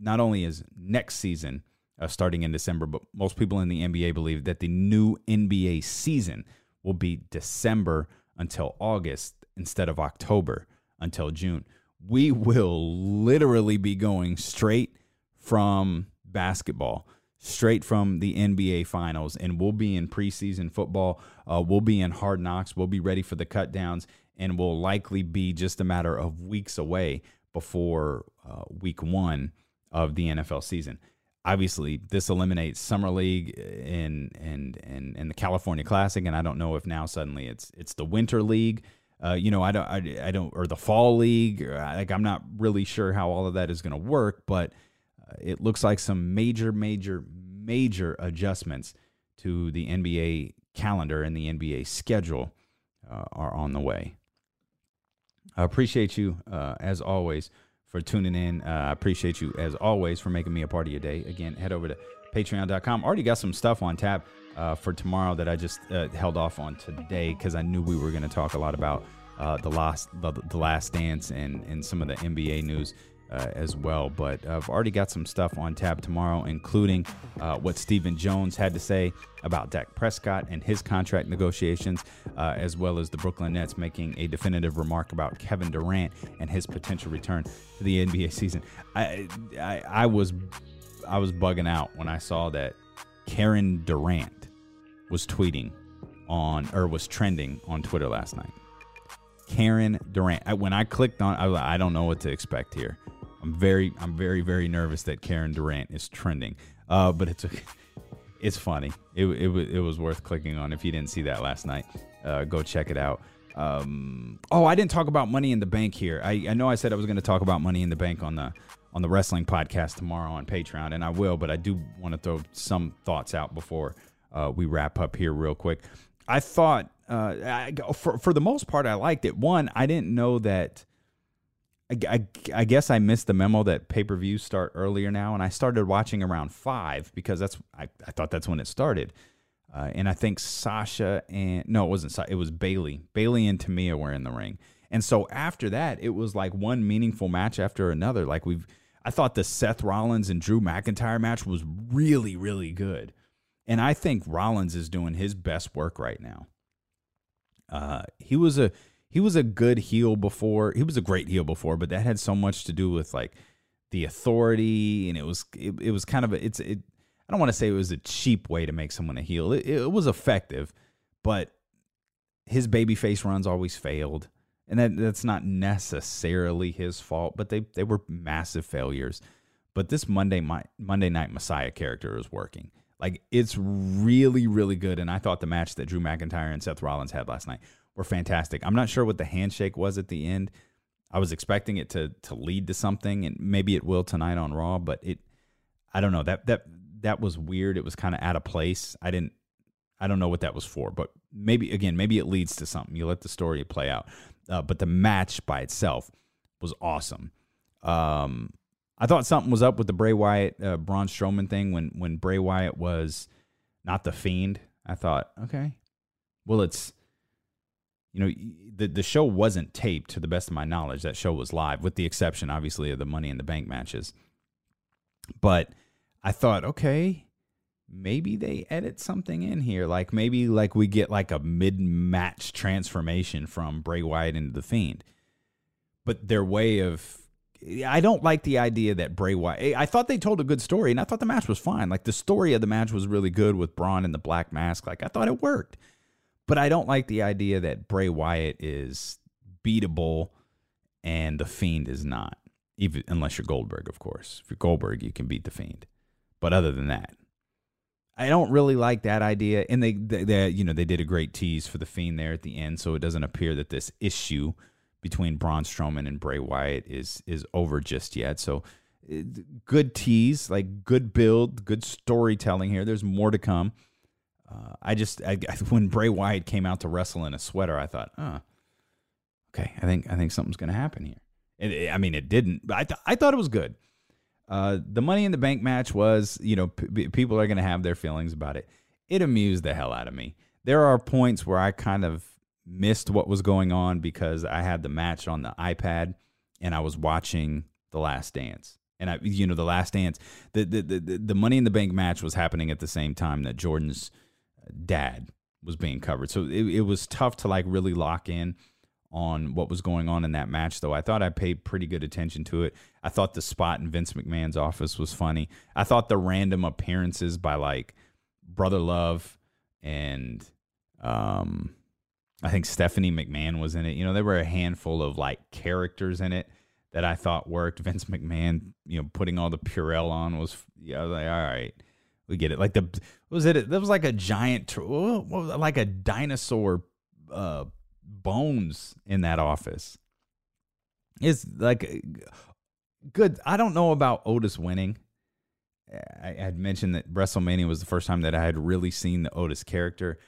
not only is next season uh, starting in December, but most people in the NBA believe that the new NBA season will be December until August instead of October until June. We will literally be going straight from basketball straight from the NBA finals, and we'll be in preseason football. Uh, we'll be in hard knocks. We'll be ready for the cut downs, and we'll likely be just a matter of weeks away before uh, week one of the NFL season. Obviously, this eliminates summer league and and and and the California Classic, and I don't know if now suddenly it's it's the winter league. Uh, you know, I don't, I, I don't, or the fall league. Like, I'm not really sure how all of that is going to work, but it looks like some major, major, major adjustments to the NBA calendar and the NBA schedule uh, are on the way. I appreciate you, uh, as always, for tuning in. Uh, I appreciate you, as always, for making me a part of your day. Again, head over to patreon.com. Already got some stuff on tap uh, for tomorrow that I just uh, held off on today because I knew we were going to talk a lot about uh, the last the, the last dance and, and some of the NBA news uh, as well. But I've already got some stuff on tap tomorrow, including uh, what Stephen Jones had to say about Dak Prescott and his contract negotiations, uh, as well as the Brooklyn Nets making a definitive remark about Kevin Durant and his potential return to the NBA season. I, I, I was I was bugging out when I saw that Karen Durant was tweeting on or was trending on Twitter last night. Karen Durant. When I clicked on, I, I don't know what to expect here. I'm very, I'm very, very nervous that Karen Durant is trending. Uh, but it's it's funny. It, it, it was worth clicking on. If you didn't see that last night, uh, go check it out. Um, oh, I didn't talk about Money in the Bank here. I, I know I said I was going to talk about Money in the Bank on the on the wrestling podcast tomorrow on Patreon, and I will. But I do want to throw some thoughts out before uh, we wrap up here real quick. I thought, uh, I, for for the most part, I liked it. One, I didn't know that I, I, guess I missed the memo that pay per views start earlier now, and I started watching around five because that's I, I thought that's when it started. Uh, and I think Sasha and no, it wasn't. It was Bayley. Bayley and Tamia were in the ring, and so after that, it was like one meaningful match after another. Like we've, I thought the Seth Rollins and Drew McIntyre match was really, really good, and I think Rollins is doing his best work right now. Uh, he was a he was a good heel before. He was a great heel before, but that had so much to do with like the authority, and it was it, it was kind of a, it's it. I don't want to say it was a cheap way to make someone a heel. It, it was effective, but his babyface runs always failed, and that that's not necessarily his fault. But they they were massive failures. But this Monday my, Monday Night Messiah character is working. Like it's really really good, and I thought the match that Drew McIntyre and Seth Rollins had last night were fantastic. I'm not sure what the handshake was at the end. I was expecting it to to lead to something, and maybe it will tonight on Raw. But it, I don't know that that that was weird. It was kind of out of place. I didn't I don't know what that was for, but maybe again, maybe it leads to something. You let the story play out. Uh, but the match by itself was awesome. Um, I thought something was up with the Bray Wyatt uh, Braun Strowman thing when when Bray Wyatt was not the Fiend. I thought, okay, well, it's you know the the show wasn't taped to the best of my knowledge. That show was live, with the exception, obviously, of the Money in the Bank matches. But I thought, okay, maybe they edit something in here, like maybe like we get like a mid match transformation from Bray Wyatt into the Fiend. But their way of I don't like the idea that Bray Wyatt. I thought they told a good story, and I thought the match was fine. Like the story of the match was really good with Braun and the black mask. Like I thought it worked, but I don't like the idea that Bray Wyatt is beatable and the Fiend is not. Even unless you're Goldberg, of course. If you're Goldberg, you can beat the Fiend. But other than that, I don't really like that idea. And they, they, they you know, they did a great tease for the Fiend there at the end, so it doesn't appear that this issue between Braun Strowman and Bray Wyatt is is over just yet. So eh, good tease, like good build, good storytelling here. There's more to come. I just I, when Bray Wyatt came out to wrestle in a sweater, I thought, oh, okay, I think I think something's going to happen here. It, I mean, it didn't, but I th- I thought it was good. Uh, the Money in the Bank match was, you know, p- people are going to have their feelings about it. It amused the hell out of me. There are points where I kind of missed what was going on because I had the match on the iPad and I was watching The Last Dance. And I, you know, The Last Dance, the the the, the Money in the Bank match was happening at the same time that Jordan's dad was being covered. So it, it was tough to like really lock in on what was going on in that match, though. I thought I paid pretty good attention to it. I thought the spot in Vince McMahon's office was funny. I thought the random appearances by like Brother Love and um I think Stephanie McMahon was in it. You know, there were a handful of like characters in it that I thought worked. Vince McMahon, you know, putting all the Purell on was, yeah, I was like, all right, we get it. Like the, was it, there was like a giant, like a dinosaur uh, bones in that office. It's like good. I don't know about Otis winning. I had mentioned that WrestleMania was the first time that I had really seen the Otis character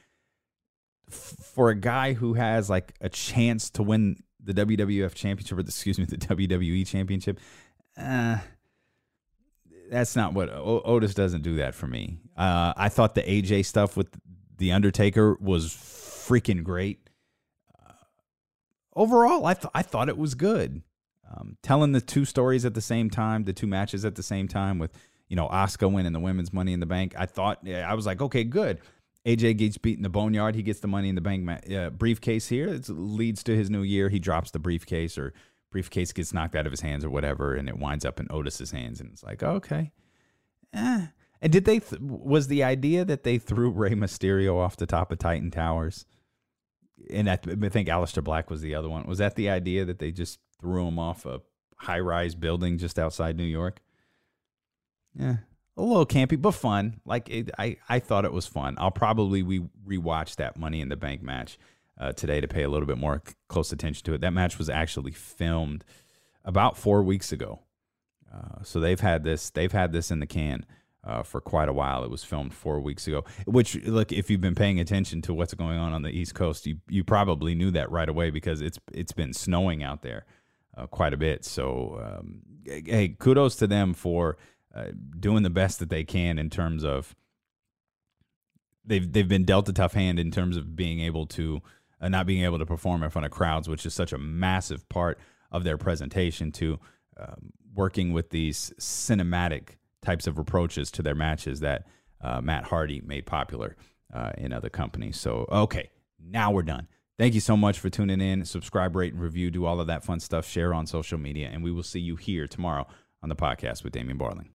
for a guy who has like a chance to win the WWF championship or the, excuse me the WWE championship, uh, that's not what Otis doesn't do that for me. Uh, I thought the AJ stuff with the Undertaker was freaking great. Uh, overall, I th- I thought it was good. Um, telling the two stories at the same time, the two matches at the same time with you know Asuka winning the women's Money in the Bank. I thought I was like, okay, good. AJ gets beat in the boneyard. He gets the money in the bank uh, briefcase here. It leads to his new year. He drops the briefcase, or briefcase gets knocked out of his hands, or whatever, and it winds up in Otis's hands. And it's like, okay. Eh. And did they? Th- was the idea that they threw Rey Mysterio off the top of Titan Towers? And I, th- I think Aleister Black was the other one. Was that the idea that they just threw him off a high-rise building just outside New York? Yeah, a little campy but fun. Like it, I, I thought it was fun. I'll probably we rewatch that Money in the Bank match uh, today to pay a little bit more c- close attention to it. That match was actually filmed about four weeks ago, uh, so they've had this they've had this in the can uh, for quite a while. It was filmed four weeks ago. Which look, if you've been paying attention to what's going on on the East Coast, you you probably knew that right away because it's it's been snowing out there uh, quite a bit. So um, hey, kudos to them for uh, doing the best that they can in terms of they've they've been dealt a tough hand in terms of being able to uh, not being able to perform in front of crowds, which is such a massive part of their presentation. To um, working with these cinematic types of approaches to their matches that uh, Matt Hardy made popular uh, in other companies. So okay, now we're done. Thank you so much for tuning in. Subscribe, rate, and review. Do all of that fun stuff. Share on social media, and we will see you here tomorrow on the podcast with Damien Barling.